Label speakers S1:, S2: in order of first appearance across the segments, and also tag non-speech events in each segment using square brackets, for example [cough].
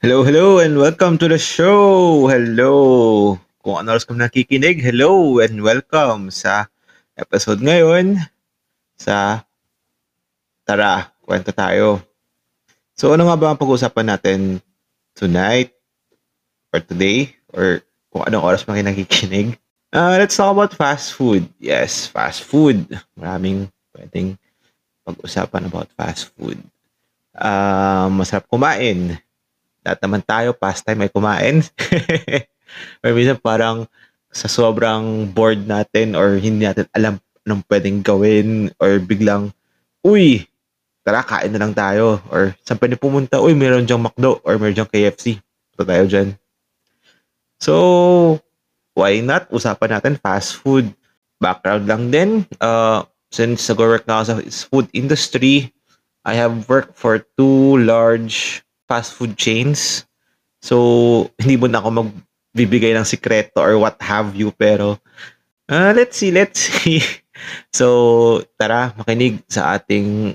S1: Hello, hello, and welcome to the show. Hello. Kung ano oras ka nakikinig, hello and welcome sa episode ngayon sa Tara, kwento tayo. So ano nga ba ang pag-uusapan natin tonight or today or kung anong oras kayo nakikinig? Uh, let's talk about fast food. Yes, fast food. Maraming pwedeng pag-usapan about fast food. Uh, masarap kumain lahat naman tayo, pastime ay kumain. [laughs] or minsan parang sa sobrang bored natin or hindi natin alam anong pwedeng gawin or biglang, uy, tara kain na lang tayo. Or saan pwede pumunta, uy, meron dyang McDo or meron dyang KFC. Ito tayo dyan. So, why not? Usapan natin fast food. Background lang din. Uh, since nag-work na ako sa food industry, I have worked for two large fast food chains. So, [laughs] hindi mo na ako magbibigay ng sikreto or what have you. Pero, uh, let's see, let's [laughs] see. So, tara, makinig sa ating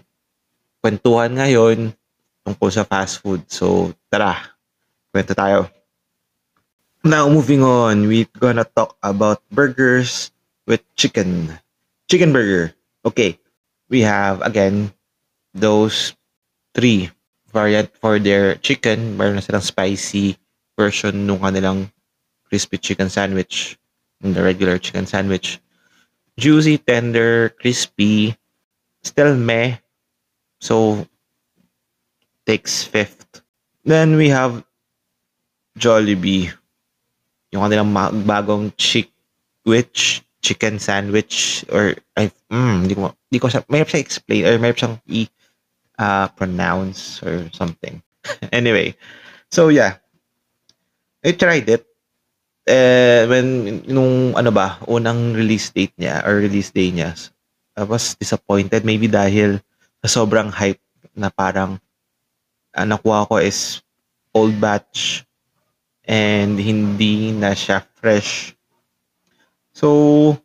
S1: kwentuhan ngayon tungkol sa fast food. So, tara, kwento tayo. Now, moving on, we're gonna talk about burgers with chicken. Chicken burger. Okay, we have, again, those three variant for their chicken. Meron na silang spicy version nung kanilang crispy chicken sandwich. The regular chicken sandwich. Juicy, tender, crispy. Still meh. So, takes fifth. Then we have Jollibee. Yung kanilang bagong chick which chicken sandwich or ay mm, hindi ko hindi ko siya may siya explain or may siyang i uh, pronounce or something. [laughs] anyway, so yeah, I tried it. Uh, when nung ano ba, unang release date niya or release day niya, I was disappointed maybe dahil sa sobrang hype na parang uh, nakuha ko is old batch and hindi na siya fresh. So,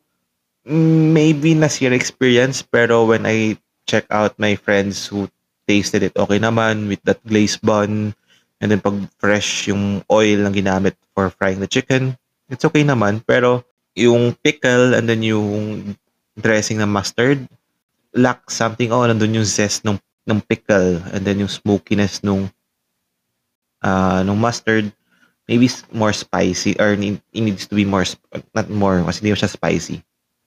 S1: maybe nasira experience pero when I check out my friends who tasted it, okay naman with that glazed bun. And then pag fresh yung oil na ginamit for frying the chicken, it's okay naman. Pero yung pickle and then yung dressing ng mustard, lack something. Oh, nandun yung zest ng, ng pickle and then yung smokiness nung uh, nung mustard maybe more spicy or it needs to be more not more kasi hindi siya spicy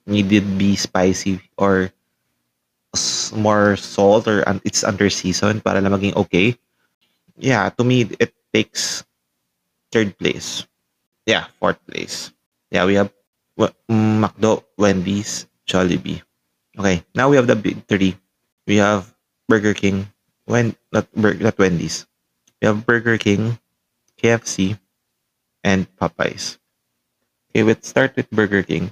S1: needed be spicy or more salt or it's under season para lang maging okay. Yeah, to me it takes third place. Yeah, fourth place. Yeah, we have mm, McDo, Wendy's, Jollibee. Okay, now we have the big three. We have Burger King, when not not Wendy's. We have Burger King, KFC, and Popeyes. Okay, let's start with Burger King.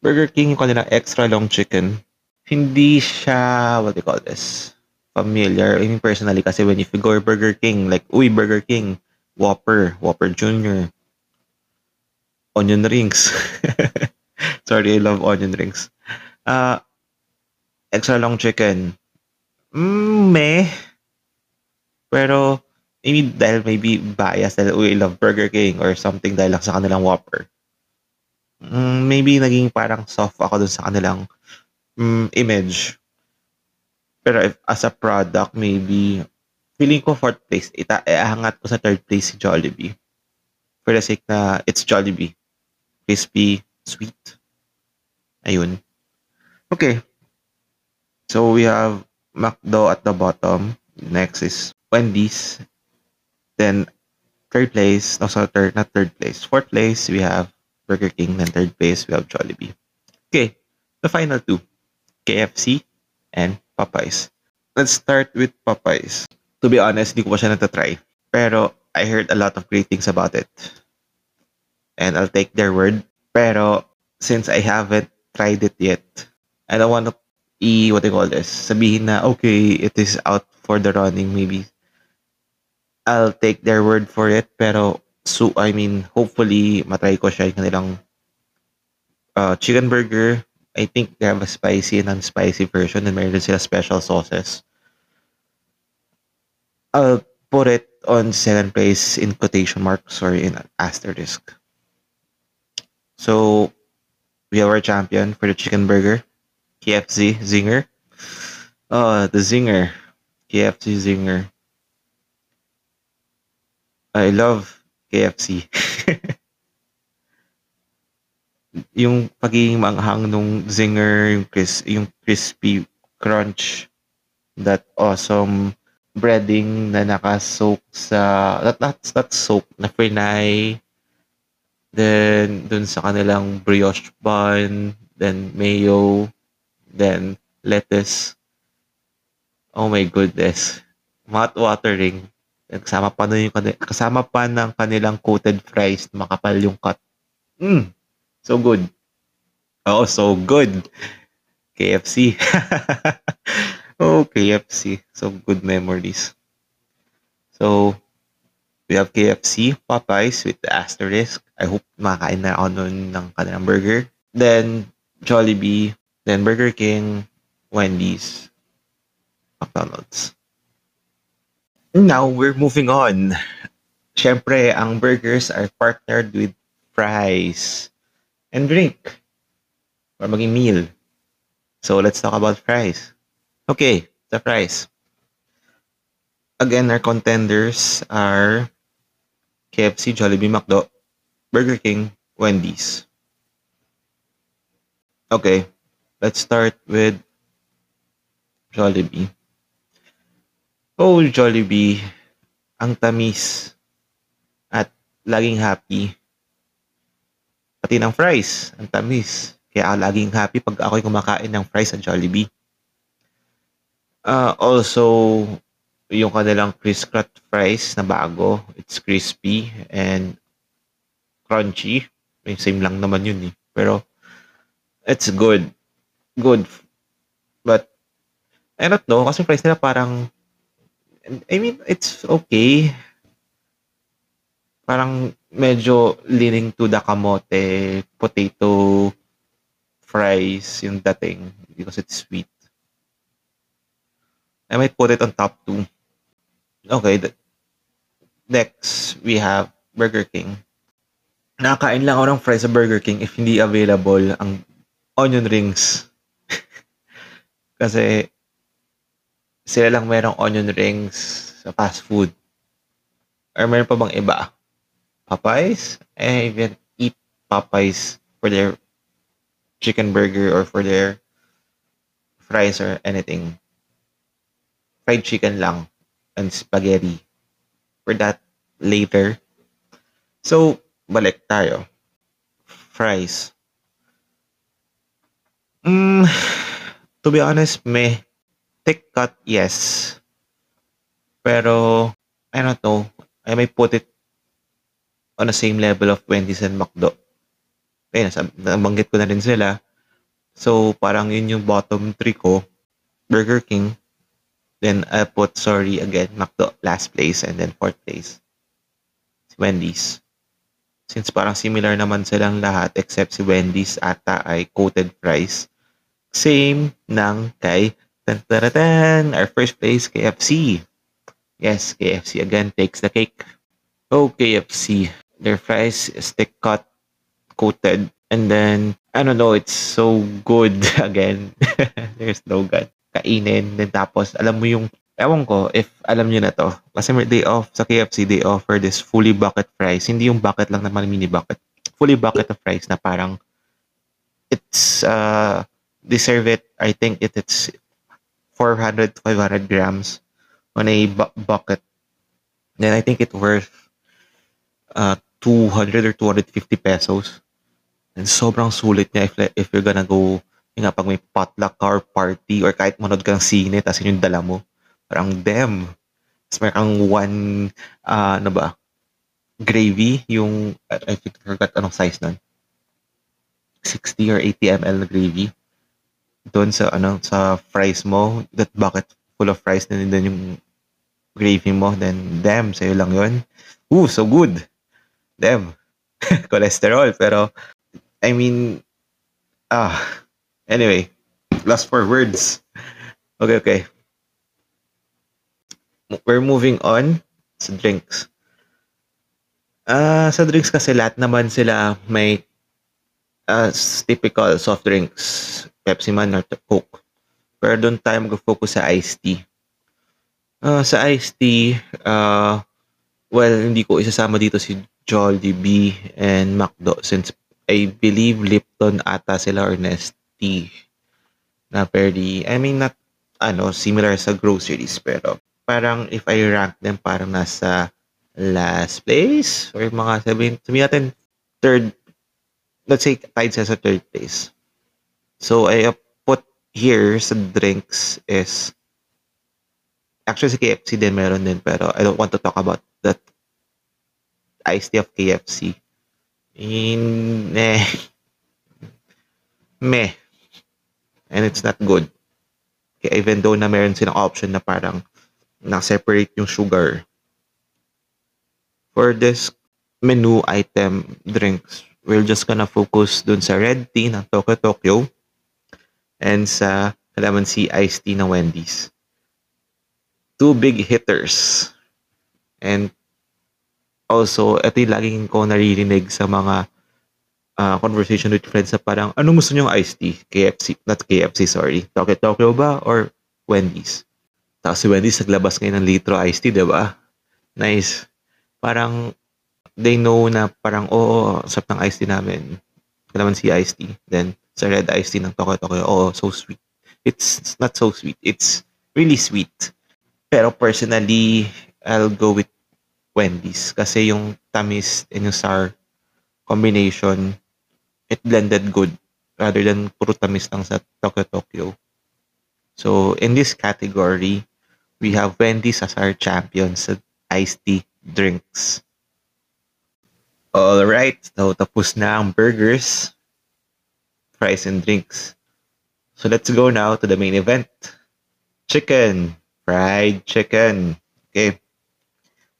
S1: Burger King yung kanilang extra long chicken hindi siya, what do you call this, familiar. I mean, personally, kasi when you go Burger King, like, uy, Burger King, Whopper, Whopper Jr., onion rings. [laughs] Sorry, I love onion rings. Uh, extra long chicken. Mm, meh. Pero, maybe dahil maybe bias dahil I love Burger King or something dahil lang sa kanilang Whopper. Mm, maybe naging parang soft ako dun sa kanilang mm, image. Pero if, as a product, maybe, feeling ko fourth place. Ita, iangat ko sa third place si Jollibee. For the sake na it's Jollibee. Crispy, sweet. Ayun. Okay. So we have McDo at the bottom. Next is Wendy's. Then third place, no, so third, not third place. Fourth place, we have Burger King. Then third place, we have Jollibee. Okay, the final two. KFC, and Popeyes. Let's start with Popeyes. To be honest, hindi ko pa siya natatry. Pero I heard a lot of great things about it. And I'll take their word. Pero since I haven't tried it yet, I don't want to i what you call this? Sabihin na okay, it is out for the running maybe. I'll take their word for it pero so I mean hopefully matry ko siya yung kanilang uh, chicken burger I think they have a spicy and non-spicy version and meron sila special sauces. I'll put it on second place in quotation marks or in asterisk. So we have our champion for the chicken burger, KFC Zinger. Oh, the Zinger, KFC Zinger. I love KFC. [laughs] yung pagiging manghang nung zinger, yung cris yung crispy crunch, that awesome breading na naka-soak sa that that's that soak na frinay then dun sa kanilang brioche bun then mayo then lettuce. Oh my goodness. Mouth watering. Kasama pa nun yung kasama pa ng kanilang coated fries makapal yung cut. Mm, so good oh so good KFC [laughs] Oh, KFC. So, good memories. So, we have KFC, Popeyes with the asterisk. I hope makakain na ako ng kanilang burger. Then, Jollibee. Then, Burger King, Wendy's, McDonald's. Now, we're moving on. Siyempre, ang burgers are partnered with fries and drink or maging meal. So, let's talk about fries. Okay, the price. Again, our contenders are KFC, Jollibee, McDo, Burger King, Wendy's. Okay, let's start with Jollibee. Oh, Jollibee, ang tamis at laging happy. Pati ng fries, ang tamis. Kaya laging happy pag ako'y kumakain ng fries sa Jollibee. Uh, also, yung kanilang crisp cut fries na bago. It's crispy and crunchy. Same lang naman yun eh. Pero, it's good. Good. But, I don't know. Kasi fries nila parang, I mean, it's okay. Parang medyo leaning to the kamote, potato fries yung dating because it's sweet. I might put it on top two. Okay. The, next, we have Burger King. Nakakain lang ako ng fries sa Burger King if hindi available ang onion rings. [laughs] Kasi sila lang merong onion rings sa fast food. Or meron pa bang iba? Popeyes? I even eat Popeyes for their chicken burger or for their fries or anything fried chicken lang and spaghetti. For that later. So, balik tayo. Fries. Mm, to be honest, may thick cut, yes. Pero, I don't know. I may put it on the same level of Wendy's and McDo. Ayun, nabanggit ko na rin sila. So, parang yun yung bottom three ko. Burger King, Then I put sorry again, McDo last place and then fourth place. Si Wendy's. Since parang similar naman silang lahat except si Wendy's ata ay coated fries. Same ng kay tan, tan, tan, our first place KFC. Yes, KFC again takes the cake. Oh, KFC. Their fries stick cut coated and then I don't know, it's so good [laughs] again. [laughs] There's no God kainin. Then tapos, alam mo yung, ewan ko if alam niyo na to. Kasi day off sa KFC, they offer this fully bucket fries. Hindi yung bucket lang naman mini bucket. Fully bucket of fries na parang it's, uh, they serve it, I think it, it's 400 to 500 grams on a bu- bucket. Then I think it worth uh, 200 or 250 pesos. And sobrang sulit niya if, if you're gonna go yung nga, pag may potluck or party or kahit manood ka ng sine, tapos yun yung dala mo, parang dem. Tapos may kang one, uh, ano ba, gravy, yung, I, I forgot anong size nun. 60 or 80 ml na gravy. Doon sa, ano, sa fries mo, that bucket full of fries, then, then yung gravy mo, then, damn, sa'yo lang yun. Ooh, so good. Damn. [laughs] Cholesterol, pero, I mean, ah, Anyway, last four words. Okay, okay. We're moving on sa drinks. Ah, sa drinks kasi lahat naman sila may uh, typical soft drinks, Pepsi man or Coke. Pero doon tayo mag-focus sa iced tea. Uh, sa iced tea, uh, well, hindi ko isasama dito si Jollibee and McDo since I believe Lipton ata sila or Nestea na fairly, I mean, not, ano, similar sa groceries, pero parang if I rank them, parang nasa last place or mga sabihin, sabihin natin third, let's say tied sa third place. So, I put here sa drinks is actually sa KFC din meron din pero I don't want to talk about that iced tea of KFC. In, eh, meh. And it's not good. Kaya even though na meron silang option na parang na-separate yung sugar. For this menu item drinks, we're just gonna focus dun sa red tea ng Tokyo Tokyo and sa calamansi iced tea ng Wendy's. Two big hitters. And also, ito yung laging ko naririnig sa mga uh, conversation with friends na parang, anong gusto nyo iced tea? KFC, not KFC, sorry. Tokyo Tokyo ba? Or Wendy's? Tapos si Wendy's naglabas ngayon ng litro iced tea, di ba? Nice. Parang, they know na parang, oo, oh, sap ng iced tea namin. Kailangan si iced tea. Then, sa red iced tea ng Tokyo Tokyo, oh, so sweet. It's not so sweet. It's really sweet. Pero personally, I'll go with Wendy's. Kasi yung tamis and yung sour combination it blended good rather than puro tamis lang sa Tokyo Tokyo. So, in this category, we have Wendy's as our champion sa iced tea drinks. Alright, so tapos na ang burgers, fries, and drinks. So let's go now to the main event. Chicken, fried chicken. Okay.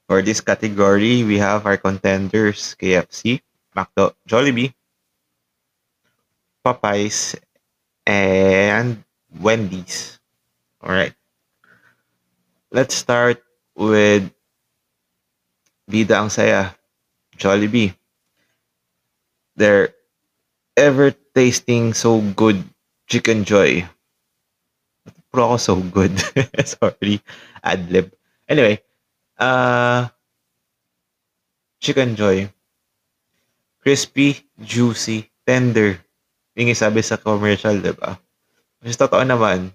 S1: For this category, we have our contenders, KFC, McDo, Jollibee, Popeyes, and Wendy's. All right. Let's start with Bida ang Saya, Jollibee. They're ever tasting so good chicken joy. Pro so good. [laughs] Sorry, adlib. Anyway, uh, chicken joy. Crispy, juicy, tender yung sabi sa commercial, di ba? Kasi totoo naman,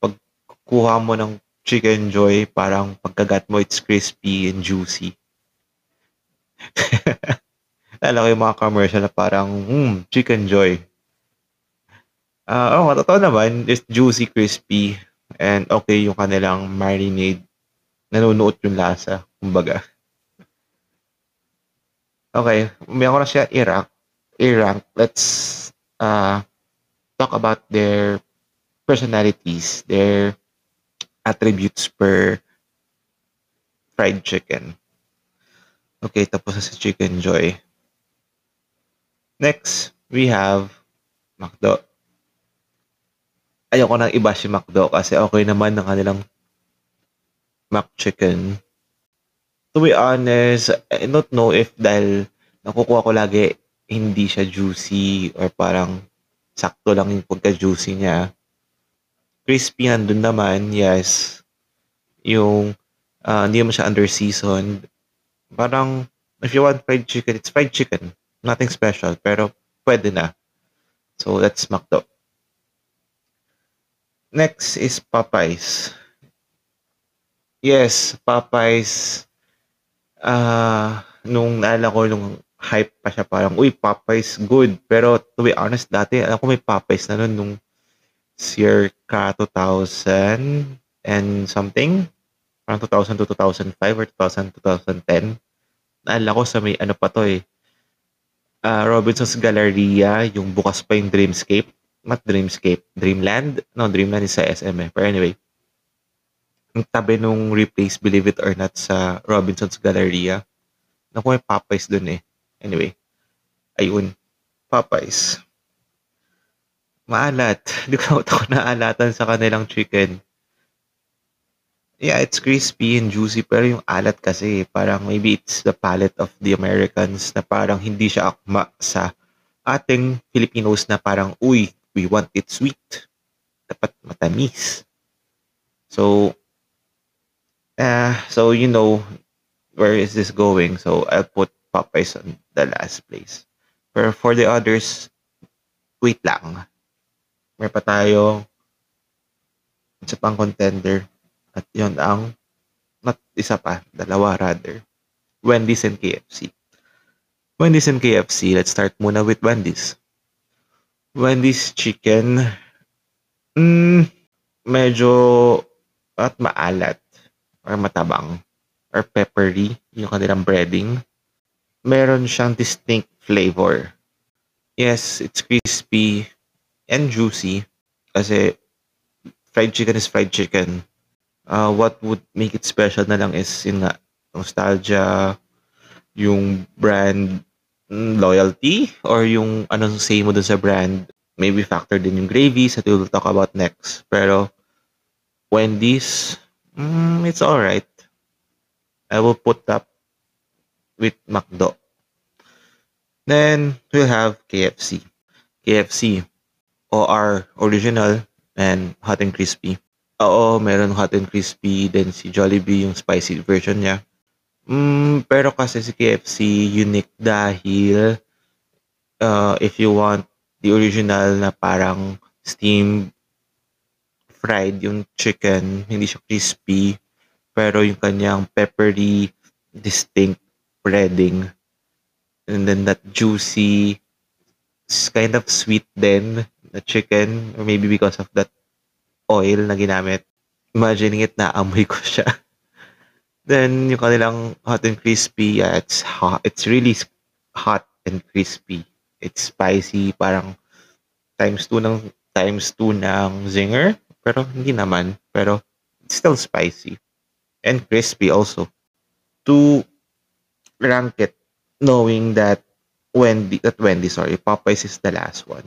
S1: pag kuha mo ng chicken joy, parang pagkagat mo, it's crispy and juicy. [laughs] Alam ko yung mga commercial na parang, hmm, chicken joy. Uh, oh, totoo naman, it's juicy, crispy, and okay yung kanilang marinade. Nanunuot yung lasa, kumbaga. Okay, umiyak ko na siya i-rank. Let's uh, talk about their personalities, their attributes per fried chicken. Okay, tapos sa Chicken Joy. Next, we have McDo. Ayoko nang iba si McDo kasi okay naman ng kanilang McChicken. To be honest, I don't know if dahil nakukuha ko lagi hindi siya juicy or parang sakto lang yung pagka-juicy niya. Crispy nandun naman, yes. Yung uh, hindi mo siya under seasoned. Parang, if you want fried chicken, it's fried chicken. Nothing special, pero pwede na. So, that's McDo. Next is Popeyes. Yes, Popeyes. Uh, nung naala ko nung hype pa siya parang, uy, Popeyes good. Pero to be honest, dati, alam ko may Popeyes na nun nung circa 2000 and something. Parang 2000 to 2005 or 2000 to 2010. Naalala ko sa may ano pa to eh. Uh, Robinson's Galleria, yung bukas pa yung Dreamscape. Not Dreamscape, Dreamland. No, Dreamland is sa SM eh. Pero anyway, yung tabi nung replace Believe It or Not sa Robinson's Galleria. Naku, may Popeyes dun eh. Anyway, ayun, Popeyes. Maalat. [laughs] Hindi ko ako naalatan sa kanilang chicken. Yeah, it's crispy and juicy pero yung alat kasi parang maybe it's the palate of the Americans na parang hindi siya akma sa ating Filipinos na parang, uy, we want it sweet. Dapat matamis. So, uh, so you know, where is this going? So, I'll put Popeyes on the last place. Pero for the others, wait lang. May pa tayo isa pang contender at yon ang not isa pa, dalawa rather. Wendy's and KFC. Wendy's and KFC. Let's start muna with Wendy's. Wendy's chicken, mm, medyo at maalat or matabang or peppery yung kanilang breading. Meron siyang distinct flavor. Yes, it's crispy and juicy kasi fried chicken is fried chicken uh, what would make it special na lang is yung nga, nostalgia, yung brand mm, loyalty, or yung anong say mo dun sa brand. Maybe factor din yung gravies that we'll talk about next. Pero, Wendy's, mm, it's alright. I will put up with McDo. Then, we'll have KFC. KFC, OR original and hot and crispy. Oo, meron hot and crispy, then si Jollibee yung spicy version niya. Mm, pero kasi si KFC unique dahil uh, if you want the original na parang steamed fried yung chicken, hindi siya crispy, pero yung kanyang peppery, distinct breading. And then that juicy, kind of sweet then, the chicken, or maybe because of that oil na ginamit. Imagining it na amoy ko siya. [laughs] Then, yung kanilang hot and crispy, yeah, it's hot. It's really hot and crispy. It's spicy, parang times 2 ng times 2 ng zinger. Pero hindi naman. Pero still spicy. And crispy also. To rank it, knowing that Wendy, that Wendy, sorry, Popeyes is the last one.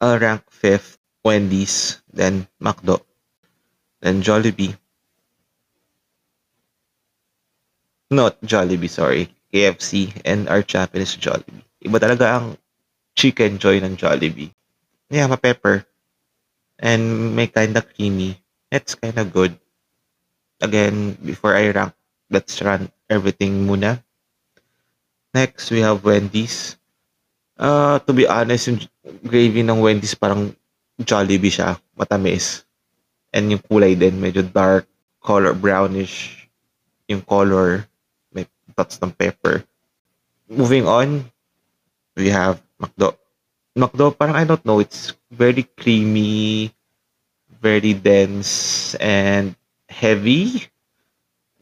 S1: I'll rank fifth Wendy's, then McDo, then Jollibee. Not Jollibee, sorry. KFC and our is Jollibee. Iba talaga ang chicken joy ng Jollibee. Yeah, ma-pepper. And may kind of creamy. It's kind of good. Again, before I rank, let's run everything muna. Next, we have Wendy's. Uh, to be honest, yung gravy ng Wendy's parang Jollibee siya, matamis. And yung kulay din, medyo dark color, brownish yung color. May dots ng pepper. Moving on, we have McDo. McDo, parang I don't know, it's very creamy, very dense, and heavy.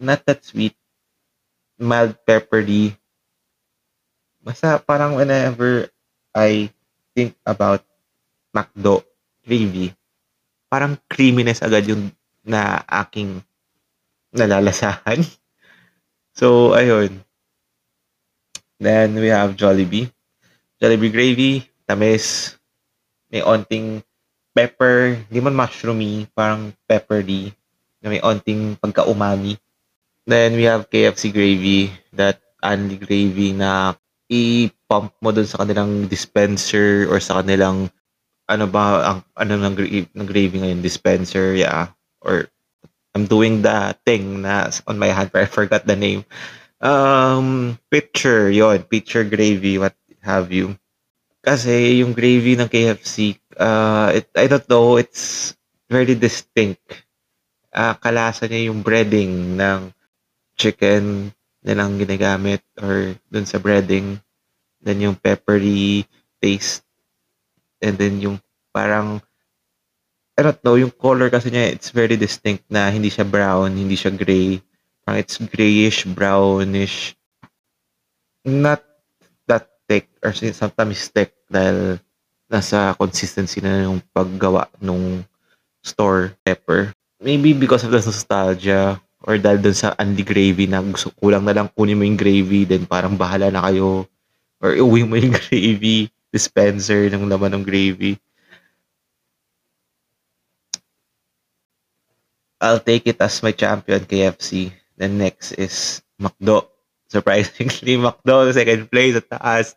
S1: Not that sweet. Mild peppery. Basta parang whenever I think about McDo, gravy, parang creaminess agad yung na aking nalalasahan. [laughs] so, ayun. Then, we have Jollibee. Jollibee gravy, tamis, may onting pepper, hindi man mushroomy, parang peppery, na may onting pagka-umami. Then, we have KFC gravy, that only gravy na i-pump mo dun sa kanilang dispenser or sa kanilang ano ba ang ano ng, ng gravy ngayon dispenser yeah. Or I'm doing the thing na on my hand but [laughs] I forgot the name. Um pitcher yon pitcher gravy what have you kasi yung gravy ng KFC uh it, I don't know it's very distinct uh, kalasa niya yung breading ng chicken nilang ginagamit or dun sa breading then yung peppery taste and then yung parang I don't know, yung color kasi niya, it's very distinct na hindi siya brown, hindi siya gray. Parang it's grayish, brownish. Not that thick or sometimes thick dahil nasa consistency na yung paggawa nung store pepper. Maybe because of the nostalgia or dahil dun sa Andy gravy na gusto kulang na lang kunin mo yung gravy then parang bahala na kayo or iuwi mo yung [laughs] gravy dispenser ng laman ng gravy. I'll take it as my champion, KFC. Then next is McDo. Surprisingly, [laughs] McDo, second place at taas.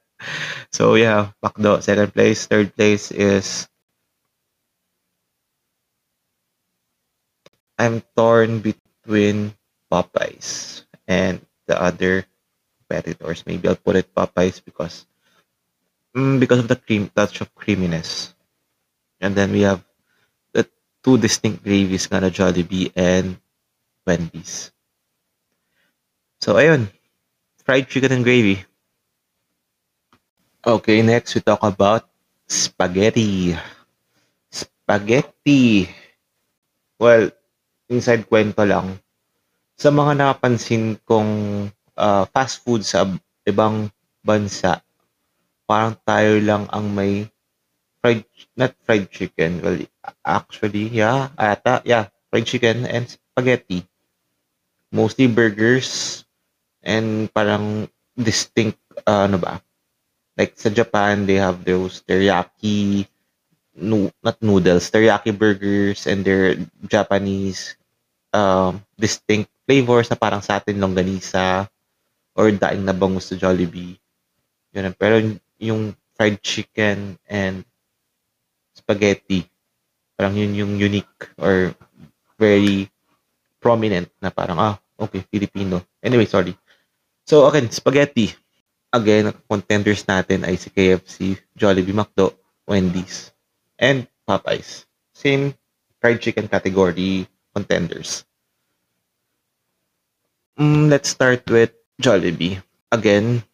S1: So yeah, McDo, second place. Third place is I'm torn between Popeyes and the other competitors. Maybe I'll put it Popeyes because mm, because of the cream touch of creaminess. And then we have the two distinct gravies na Jollibee and Wendy's. So ayun, fried chicken and gravy. Okay, next we talk about spaghetti. Spaghetti. Well, inside kwento lang, sa mga napansin kong uh, fast food sa ibang bansa, parang tayo lang ang may fried, not fried chicken, well, actually, yeah, ata, yeah, fried chicken and spaghetti. Mostly burgers and parang distinct, uh, ano ba, like sa Japan, they have those teriyaki, no, not noodles, teriyaki burgers and their Japanese um, distinct flavors na parang sa atin longganisa or daing na bangus sa Jollibee. Yun. Pero yung fried chicken and spaghetti, parang yun yung unique or very prominent na parang, ah, okay, Filipino. Anyway, sorry. So, again, spaghetti. Again, contenders natin ay si KFC, Jollibee, McDo, Wendy's, and Popeyes. Same fried chicken category contenders. Mm, let's start with Jollibee. Again,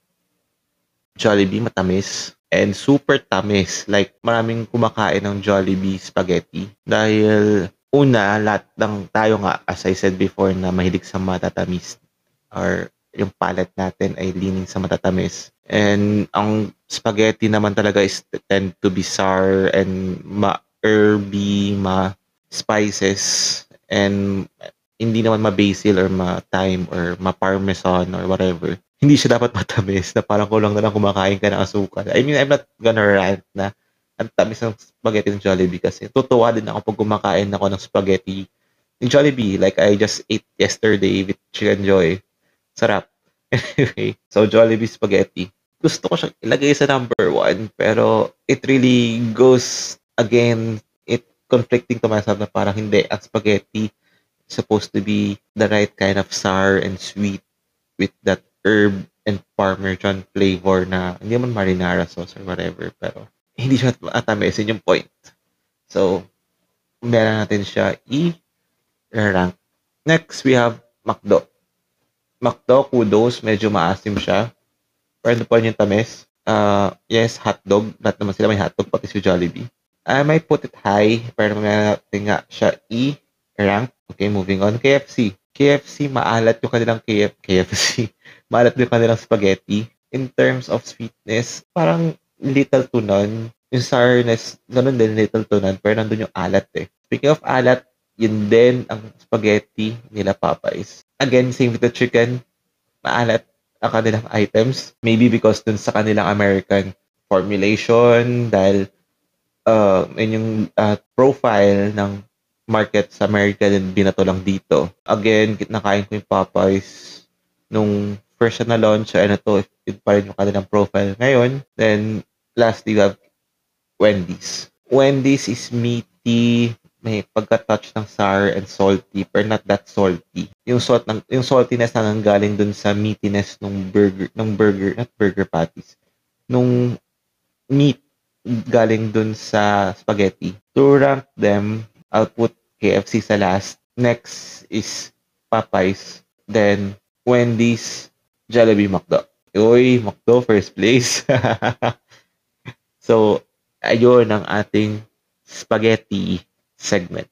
S1: Jollibee matamis and super tamis. Like maraming kumakain ng Jollibee spaghetti dahil una lahat ng tayo nga as I said before na mahilig sa matatamis or yung palate natin ay leaning sa matatamis. And ang spaghetti naman talaga is tend to be sour and ma-herby, ma-spices and hindi naman ma-basil or ma-thyme or ma-parmesan or whatever, hindi siya dapat matamis na parang kulang na lang kumakain ka ng asukal. I mean, I'm not gonna rant na ang tamis ng spaghetti ng Jollibee kasi tutuwa din ako pag kumakain ako ng spaghetti in Jollibee. Like, I just ate yesterday with Chicken Joy. Sarap. [laughs] Anyway, so Jollibee spaghetti. Gusto ko siyang ilagay sa number one, pero it really goes again, it conflicting to myself na parang hindi, ang spaghetti supposed to be the right kind of sour and sweet with that herb and parmesan flavor na hindi man marinara sauce or whatever pero hindi siya atamis yun yung point so meron natin siya i-rank next we have McDo McDo kudos medyo maasim siya pero ano pa yung tamis uh, yes hotdog lahat naman sila may hotdog pati si Jollibee I might put it high pero meron natin nga siya i-rank Okay, moving on. KFC. KFC, maalat yung kanilang KF, KFC. [laughs] maalat yung kanilang spaghetti. In terms of sweetness, parang little to none. Yung sourness, ganun din, little to none. Pero nandun yung alat eh. Speaking of alat, yun din ang spaghetti nila Popeyes. Again, same with the chicken. Maalat ang kanilang items. Maybe because dun sa kanilang American formulation, dahil uh, yun yung uh, profile ng market sa America din binato lang dito. Again, nakain ko yung Popeyes nung first na launch, ano to, it pa rin yung kanilang profile ngayon. Then, lastly, we have Wendy's. Wendy's is meaty, may pagka-touch ng sour and salty, but not that salty. Yung salt ng yung saltiness na nanggaling dun sa meatiness ng burger, ng burger, not burger patties. Nung meat galing dun sa spaghetti. To rank them, I'll put KFC sa last. Next is Popeyes. Then, Wendy's, Jollibee, McDo. Uy, McDo, first place. [laughs] so, ayun ang ating spaghetti segment.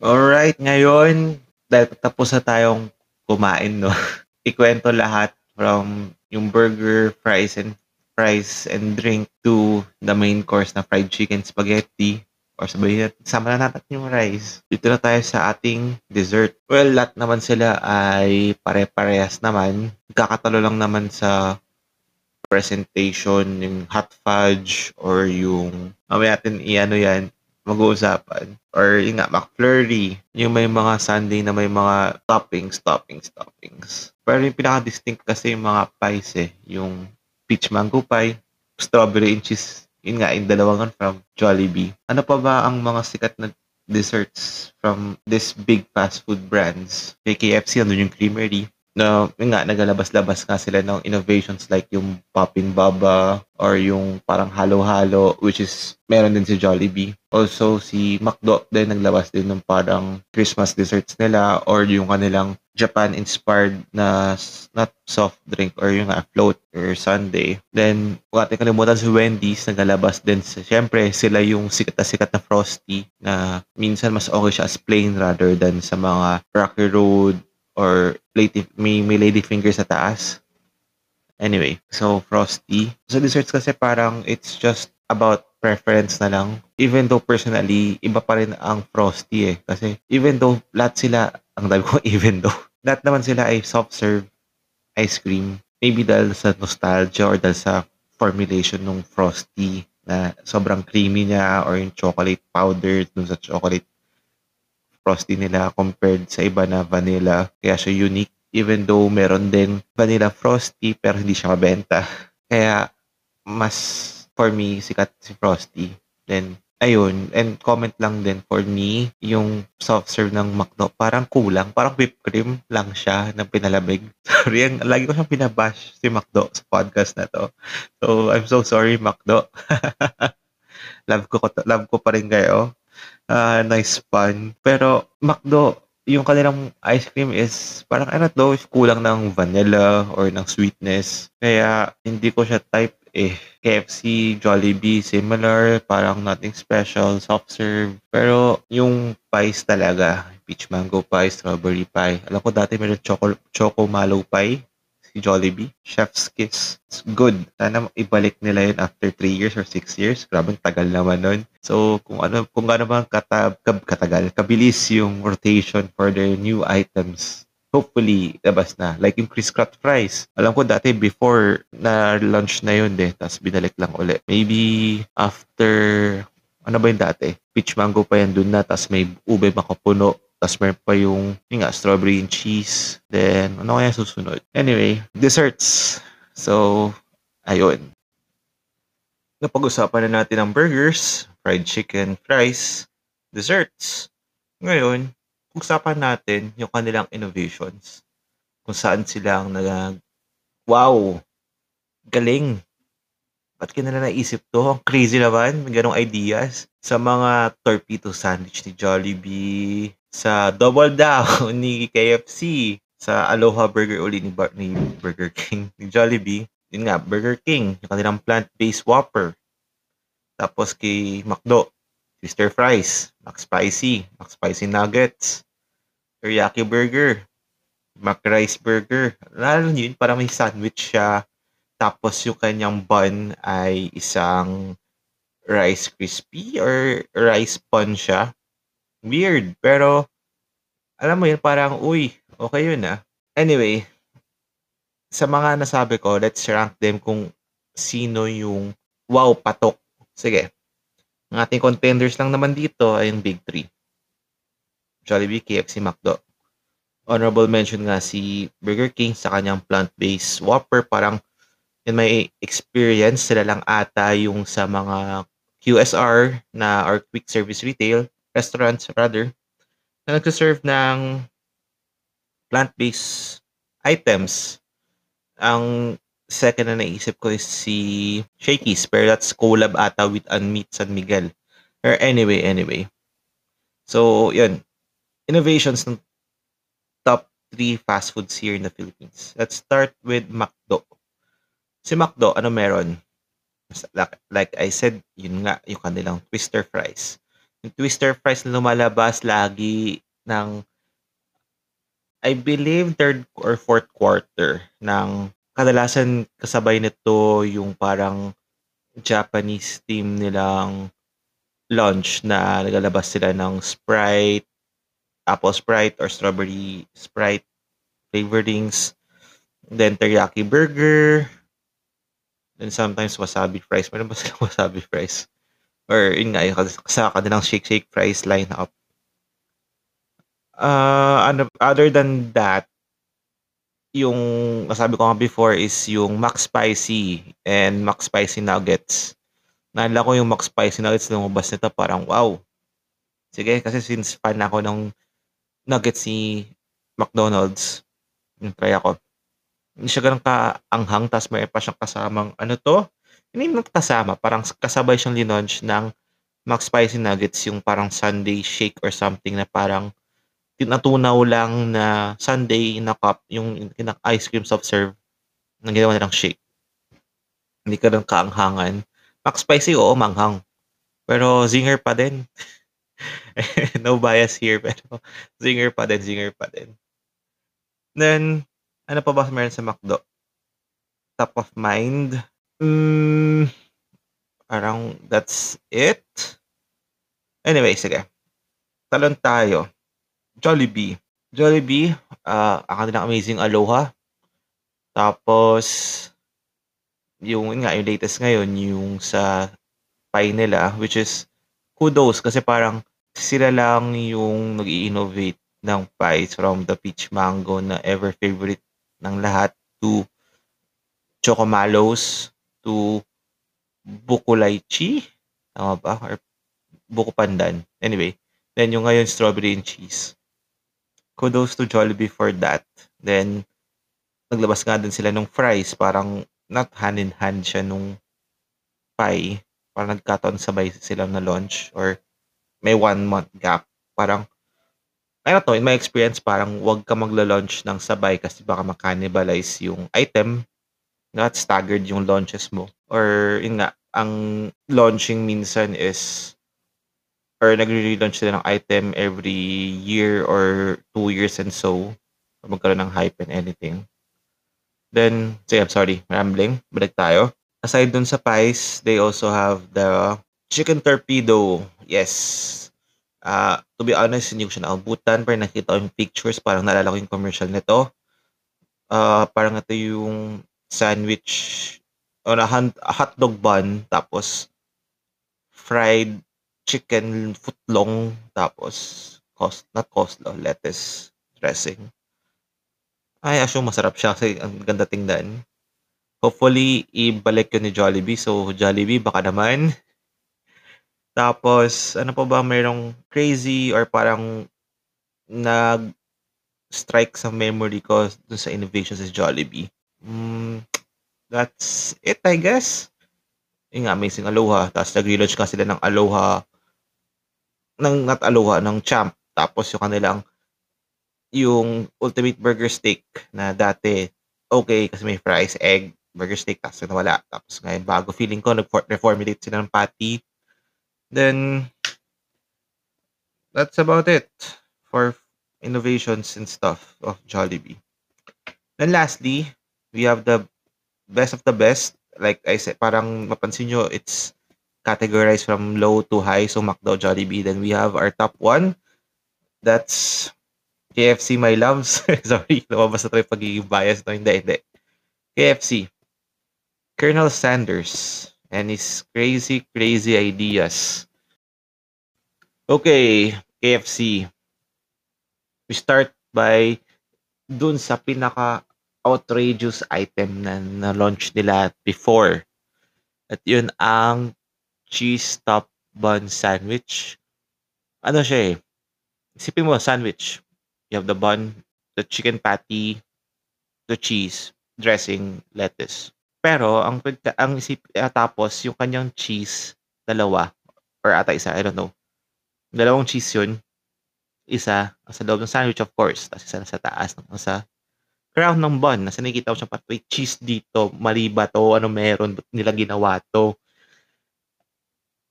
S1: Alright, ngayon, dahil tapos na tayong kumain, no? [laughs] Ikwento lahat from yung burger, fries, and fries and drink to the main course na fried chicken spaghetti or sabihin natin, sama na natin yung rice. Dito na tayo sa ating dessert. Well, lahat naman sila ay pare-parehas naman. Kakatalo lang naman sa presentation, yung hot fudge or yung, mamaya natin i-ano yan, mag-uusapan. Or yung nga, McFlurry. Yung may mga sundae na may mga toppings, toppings, toppings. Pero yung pinaka-distinct kasi yung mga pies eh. Yung peach mango pie, strawberry and cheese. Yun nga, yung dalawangan from Jollibee. Ano pa ba ang mga sikat na desserts from this big fast food brands? Kay KFC, ano yung creamery na yun nga nagalabas-labas nga sila ng innovations like yung popping baba or yung parang halo-halo which is meron din si Jollibee. Also si McDo din naglabas din ng parang Christmas desserts nila or yung kanilang Japan inspired na not soft drink or yung float or sundae. Then wala tayong kalimutan si Wendy's nagalabas din syempre sila yung sikat na sikat na frosty na minsan mas okay siya as plain rather than sa mga Rocky Road or lady, may, may lady finger sa taas. Anyway, so frosty. Sa desserts kasi parang it's just about preference na lang. Even though personally, iba pa rin ang frosty eh. Kasi even though lahat sila, ang dami ko [laughs] even though, lahat naman sila ay soft serve ice cream. Maybe dahil sa nostalgia or dahil sa formulation ng frosty na sobrang creamy niya or yung chocolate powder dun sa chocolate frosty nila compared sa iba na vanilla. Kaya siya unique even though meron din vanilla frosty pero hindi siya mabenta. Kaya mas for me sikat si Frosty. Then ayun, and comment lang din for me, yung soft serve ng McDo, parang kulang, parang whipped cream lang siya ng pinalabig. [laughs] Sorry, ang, lagi ko siyang pinabash si McDo sa podcast na to. So, I'm so sorry, McDo. [laughs] love ko, love ko pa rin kayo uh, nice fun. Pero McDo, yung kanilang ice cream is parang know if kulang ng vanilla or ng sweetness. Kaya hindi ko siya type eh. KFC, Jollibee, similar, parang nothing special, soft serve. Pero yung pies talaga, peach mango pie, strawberry pie. Alam ko dati meron choco, choco mallow pie si Jollibee. Chef's Kiss. It's good. Sana ibalik nila yun after 3 years or 6 years. Grabe tagal naman nun. So, kung ano, kung ano bang kata, katagal, kabilis yung rotation for their new items hopefully, labas na. Like yung Chris Craft fries. Alam ko dati before na launch na yun eh. Tapos binalik lang ulit. Maybe after, ano ba yung dati? Peach mango pa yan dun na. Tapos may ube makapuno. Tapos meron pa yung, yung nga, strawberry and cheese. Then, ano kaya susunod? Anyway, desserts. So, ayun. Napag-usapan na natin ang burgers, fried chicken, fries, desserts. Ngayon, usapan natin yung kanilang innovations. Kung saan silang nag wow, galing. Ba't ka nila naisip to? Ang crazy naman, may ganong ideas. Sa mga torpedo sandwich ni Jollibee, sa Double Down [laughs] ni KFC, sa Aloha Burger uli ni, Bar- ni Burger King, ni Jollibee. Yun nga, Burger King, yung kanilang plant-based Whopper. Tapos kay McDo, Twister Fries, McSpicy, McSpicy Nuggets, Teriyaki Burger, McRice Burger. Lalo yun, para may sandwich siya. Tapos yung kanyang bun ay isang rice crispy or rice bun siya. Weird, pero alam mo yun, parang, uy, okay yun ah. Anyway, sa mga nasabi ko, let's rank them kung sino yung wow patok. Sige. Ang ating contenders lang naman dito ay yung Big 3. Jollibee, KFC, McDo. Honorable mention nga si Burger King sa kanyang plant-based Whopper. Parang in my experience, sila lang ata yung sa mga QSR na or quick service retail restaurants rather, na nagsaserve ng plant-based items. Ang second na naisip ko is si Shakey's, pero that's collab ata with Unmeat San Miguel. Or anyway, anyway. So, yun. Innovations ng top 3 fast foods here in the Philippines. Let's start with McDo. Si McDo, ano meron? Like, like I said, yun nga, yung kanilang twister fries yung twister fries na lumalabas lagi ng I believe third or fourth quarter ng kadalasan kasabay nito yung parang Japanese team nilang launch na nagalabas sila ng Sprite, apple Sprite or strawberry Sprite flavorings, then teriyaki burger, then sometimes wasabi fries. Meron ba sila [laughs] wasabi fries? Or yun nga, yung sa kanilang Shake Shake Fries lineup. Uh, ano, other than that, yung nasabi ko nga before is yung Max Spicy and Max Spicy Nuggets. Naalala ko yung Max Spicy Nuggets lumabas nito parang wow. Sige, kasi since fan ako ng nuggets ni McDonald's, yung try ako. Hindi siya ganun kaanghang, tapos may pa siyang kasamang, ano to? Naman kasama, parang kasabay siyang linunch ng Max Spicy Nuggets, yung parang Sunday shake or something na parang tinatunaw lang na Sunday na cup, yung ice cream soft serve, na ginawa nilang shake. Hindi ka rin kaanghangan. Max Spicy, oo, manghang. Pero zinger pa din. [laughs] no bias here, pero zinger pa din, zinger pa din. Then, ano pa ba meron sa McDo? Top of mind? Mm, parang that's it. Anyway, sige. Talon tayo. Jollibee. Jollibee, uh, ang kanilang amazing Aloha. Tapos, yung nga, yung latest ngayon, yung sa pie nila, which is kudos kasi parang sila lang yung nag innovate ng pies from the peach mango na ever favorite ng lahat to chocomalos to buko lychee tama ba? Or buko pandan anyway then yung ngayon strawberry and cheese. Kudos to Jollibee for that. Then naglabas nga din sila ng fries. Parang not hand in hand siya nung pie. Parang nagkataon sabay sila na launch or may one month gap. Parang ano to, in my experience, parang wag ka magla-launch ng sabay kasi baka makannibalize yung item. Not staggered yung launches mo. Or, yun nga, ang launching minsan is or nagre-relaunch sila ng item every year or two years and so. Magkaroon ng hype and anything. Then, sige, I'm sorry, rambling. Balik tayo. Aside dun sa pies, they also have the chicken torpedo. Yes, Ah, to be honest, hindi ko siya naabutan pero nakita ko yung pictures, parang naalala ko yung commercial nito. Ah, parang ito yung sandwich o na han hotdog bun tapos fried chicken footlong tapos cost not coleslaw, lettuce dressing. Ay, assume masarap siya kasi ang ganda tingnan. Hopefully, ibalik yun ni Jollibee. So, Jollibee, baka naman [laughs] tapos, ano pa ba merong crazy or parang nag-strike sa memory ko dun sa innovation sa Jollibee? Mm, that's it, I guess. Yung amazing Aloha. Tapos nag-relaunch ka sila ng Aloha, ng not Aloha, ng Champ. Tapos yung kanilang, yung Ultimate Burger Steak na dati, okay, kasi may fries, egg, burger steak, tapos nawala. Tapos ngayon, bago feeling ko, nag-reformulate sila ng patty then that's about it for innovations and stuff of Jollibee. Then lastly, we have the best of the best. Like I said, parang mapansin nyo, it's categorized from low to high. So McDo, Jollibee. Then we have our top one. That's KFC, my loves. [laughs] Sorry, lumabas na tayo pagiging bias. No, hindi, hindi. KFC. Colonel Sanders and his crazy, crazy ideas. Okay, KFC. We start by dun sa pinaka outrageous item na na-launch nila before. At yun ang cheese top bun sandwich. Ano siya eh? Isipin mo, sandwich. You have the bun, the chicken patty, the cheese, dressing, lettuce. Pero ang ang isip uh, tapos yung kanyang cheese dalawa or ata isa, I don't know. Dalawang cheese yun. Isa sa loob ng sandwich of course, tapos isa sa taas ng sa crown ng bun. Nasa nakikita ko siya pat cheese dito, mali ba to? Ano meron nila ginawa to?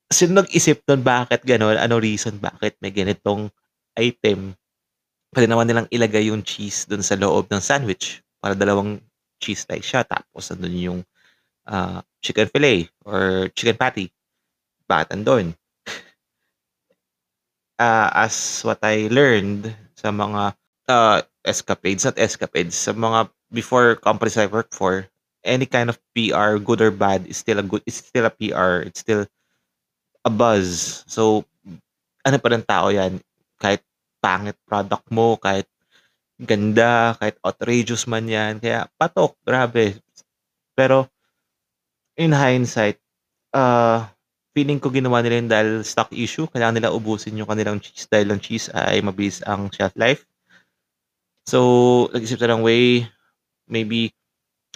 S1: Sino nag-isip nun bakit gano'n? Ano reason bakit may ganitong item? Pwede naman nilang ilagay yung cheese dun sa loob ng sandwich para dalawang cheese slice siya. Tapos, andun yung uh, chicken fillet or chicken patty. Bakit andun? uh, [laughs] as what I learned sa mga uh, escapades, not escapades, sa mga before companies I work for, any kind of PR, good or bad, is still a good, it's still a PR. It's still a buzz. So, ano pa ng tao yan? Kahit pangit product mo, kahit ganda, kahit outrageous man yan. Kaya patok, grabe. Pero, in hindsight, uh, feeling ko ginawa nila yun dahil stock issue. Kailangan nila ubusin yung kanilang cheese dahil ang cheese ay mabilis ang shelf life. So, nag-isip sila ng way, maybe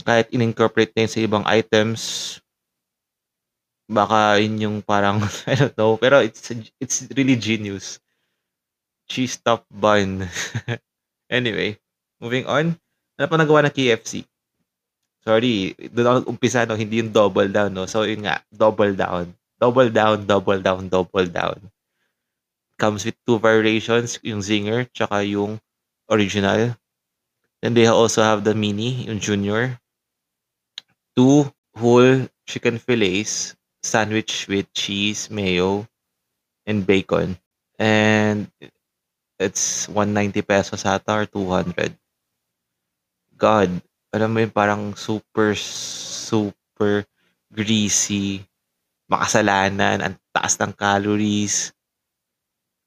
S1: kahit in-incorporate na yun sa ibang items, baka yun yung parang, [laughs] I don't know, pero it's it's really genius. Cheese top bun. [laughs] anyway, moving on. Ano pa nagawa ng KFC? Sorry, doon ako umpisa, no? hindi yung double down. No? So, yun nga, double down. Double down, double down, double down. Comes with two variations, yung zinger, tsaka yung original. Then they also have the mini, yung junior. Two whole chicken fillets, sandwich with cheese, mayo, and bacon. And it's 190 pesos ata or 200. God, alam mo yung parang super, super greasy, makasalanan, ang taas ng calories.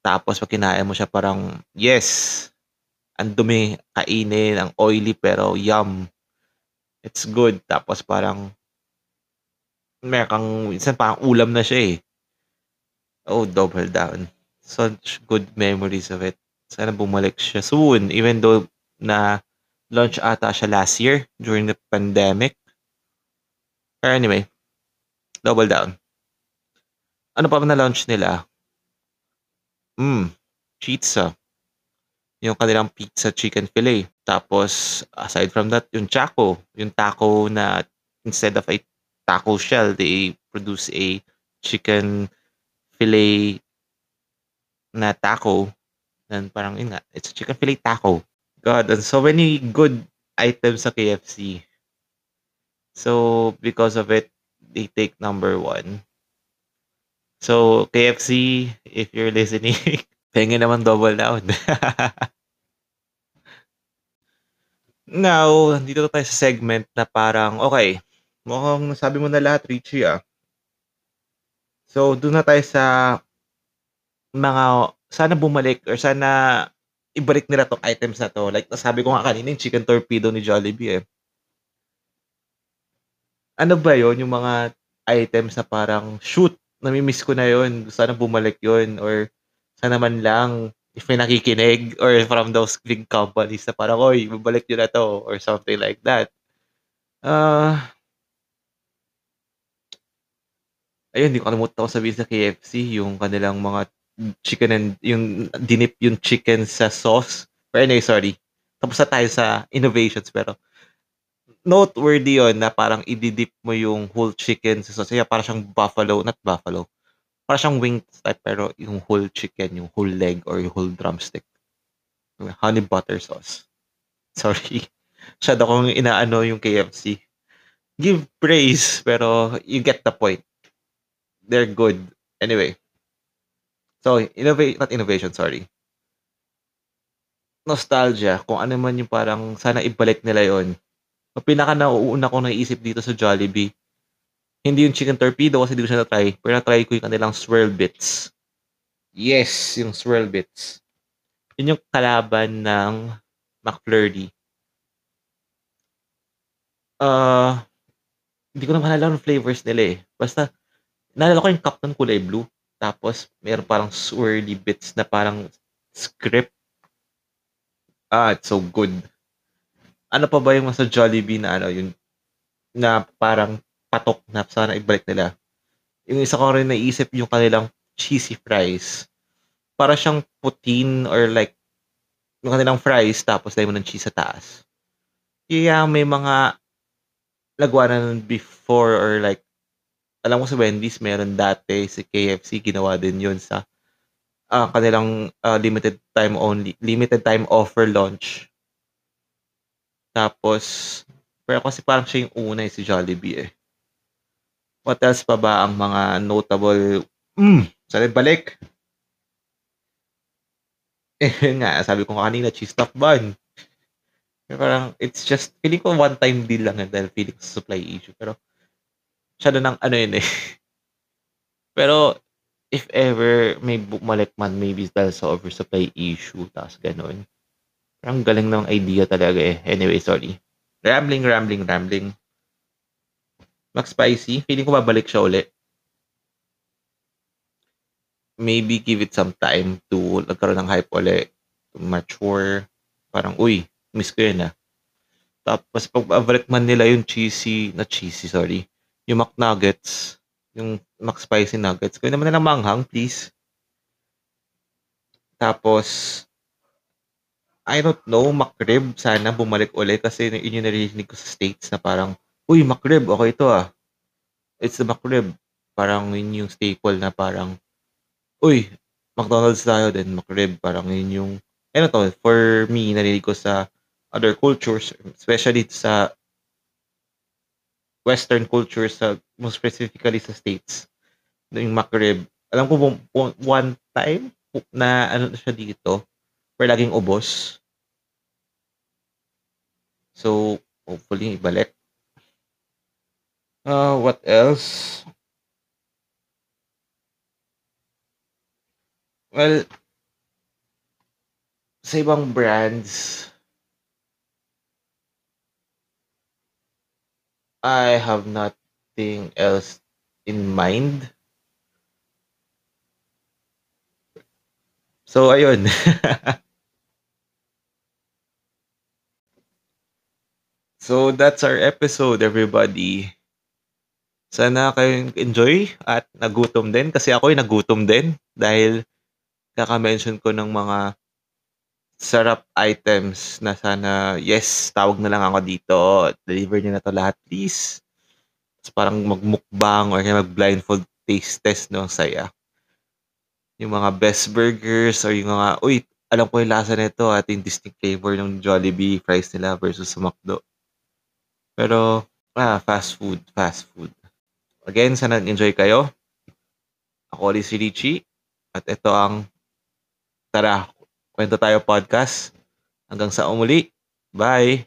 S1: Tapos pag kinain mo siya parang, yes, ang dumi, kainin, ang oily pero yum. It's good. Tapos parang, meron kang, minsan parang ulam na siya eh. Oh, double down. Such good memories of it. Sana bumalik siya soon, even though na launch ata siya last year during the pandemic. Pero anyway, double down. Ano pa ba na-launch nila? Mm, pizza. Yung kanilang pizza chicken fillet. Tapos, aside from that, yung Chaco. Yung taco na instead of a taco shell, they produce a chicken fillet na taco. And parang, yun nga, it's a chicken fillet taco. God, and so many good items sa KFC. So, because of it, they take number one. So, KFC, if you're listening, [laughs] pengen naman double down. [laughs] Now, dito tayo sa segment na parang, okay, mukhang nasabi mo na lahat, Richie, ah. So, doon na tayo sa mga, sana bumalik or sana ibalik nila tong items na to. Like, nasabi ko nga kanina, yung chicken torpedo ni Jollibee, eh. Ano ba yon yung mga items na parang, shoot, namimiss ko na yon sana bumalik yon or sana man lang if may nakikinig or from those big companies na parang, oy, babalik nyo na to or something like that. Uh, ayun, hindi ko kalimutan ko sabihin sa KFC, yung kanilang mga chicken and, yung dinip yung chicken sa sauce. Pero anyway, sorry. Tapos na tayo sa innovations, pero noteworthy yon na parang ididip mo yung whole chicken sa sauce. Kaya parang siyang buffalo, not buffalo, Parang siyang wing type pero yung whole chicken, yung whole leg or yung whole drumstick. Honey butter sauce. [laughs] Sorry. Masyado akong inaano yung KFC. Give praise, pero you get the point. They're good. Anyway. So, innovate, not innovation, sorry. Nostalgia, kung ano man yung parang sana ibalik nila yon. Ang pinaka nauuna ko naisip dito sa Jollibee, hindi yung chicken torpedo kasi hindi ko siya na-try. Pero na-try ko yung kanilang swirl bits. Yes, yung swirl bits. Yun yung kalaban ng McFlurry. Uh, hindi ko na maalala ng flavors nila eh. Basta, naalala ko yung cup ng kulay blue. Tapos, meron parang swirly bits na parang script. Ah, it's so good. Ano pa ba yung sa Jollibee na ano, yung na parang patok na sana ibalik nila. Yung isa ko rin naisip yung kanilang cheesy fries. Para siyang putin or like yung kanilang fries tapos dahil mo ng cheese sa taas. Kaya may mga lagwanan before or like alam mo sa Wendy's meron dati si KFC ginawa din yun sa uh, kanilang uh, limited time only limited time offer launch tapos pero kasi parang siya yung una eh, si Jollibee eh What else pa ba ang mga notable mm, sa balik? [laughs] Eh nga, sabi ko kanina, cheese top bun. Parang, it's just, feeling ko one time deal lang yun dahil feeling ko supply issue. Pero, siya na ng ano yun eh. [laughs] Pero, if ever may bumalik man maybe dahil sa oversupply issue tapos ganun. Parang galing ng idea talaga eh. Anyway, sorry. Rambling, rambling, rambling. Max Spicy, feeling ko babalik siya ulit. Maybe give it some time to nagkaroon ng hype ulit, to mature. Parang, uy, miss ko yun ah. Tapos pag babalik man nila yung cheesy, na cheesy, sorry, yung McNuggets, yung McSpicy Nuggets, gawin naman nilang manghang, please. Tapos, I don't know, McRib, sana bumalik ulit kasi yun yung narinig ko sa States na parang, uy, McRib, okay ito ah. It's the McRib. Parang yun yung staple na parang, uy, McDonald's tayo, then McRib. Parang yun yung, ano to, for me, narinig ko sa other cultures, especially sa Western cultures, sa, most specifically sa States, yung McRib. Alam ko, one time, na ano siya dito, pero laging ubos. So, hopefully, ibalik. Uh, what else? Well, sa ibang brands, I have nothing else in mind. So, ayun. [laughs] so, that's our episode, everybody. Sana kayo enjoy at nagutom din kasi ako'y nagutom din dahil kaka-mention ko ng mga sarap items na sana, yes, tawag na lang ako dito. Deliver niyo na to lahat, please. Tapos parang magmukbang or mag-blindfold taste test no, saya. Yung mga best burgers or yung mga, uy, alam ko yung lasa nito at yung distinct flavor ng Jollibee fries nila versus sa McDo. Pero, ah, fast food, fast food. Again, sana nag-enjoy kayo. Ako ulit si Richie. At ito ang Tara, Kwento Tayo Podcast. Hanggang sa umuli. Bye!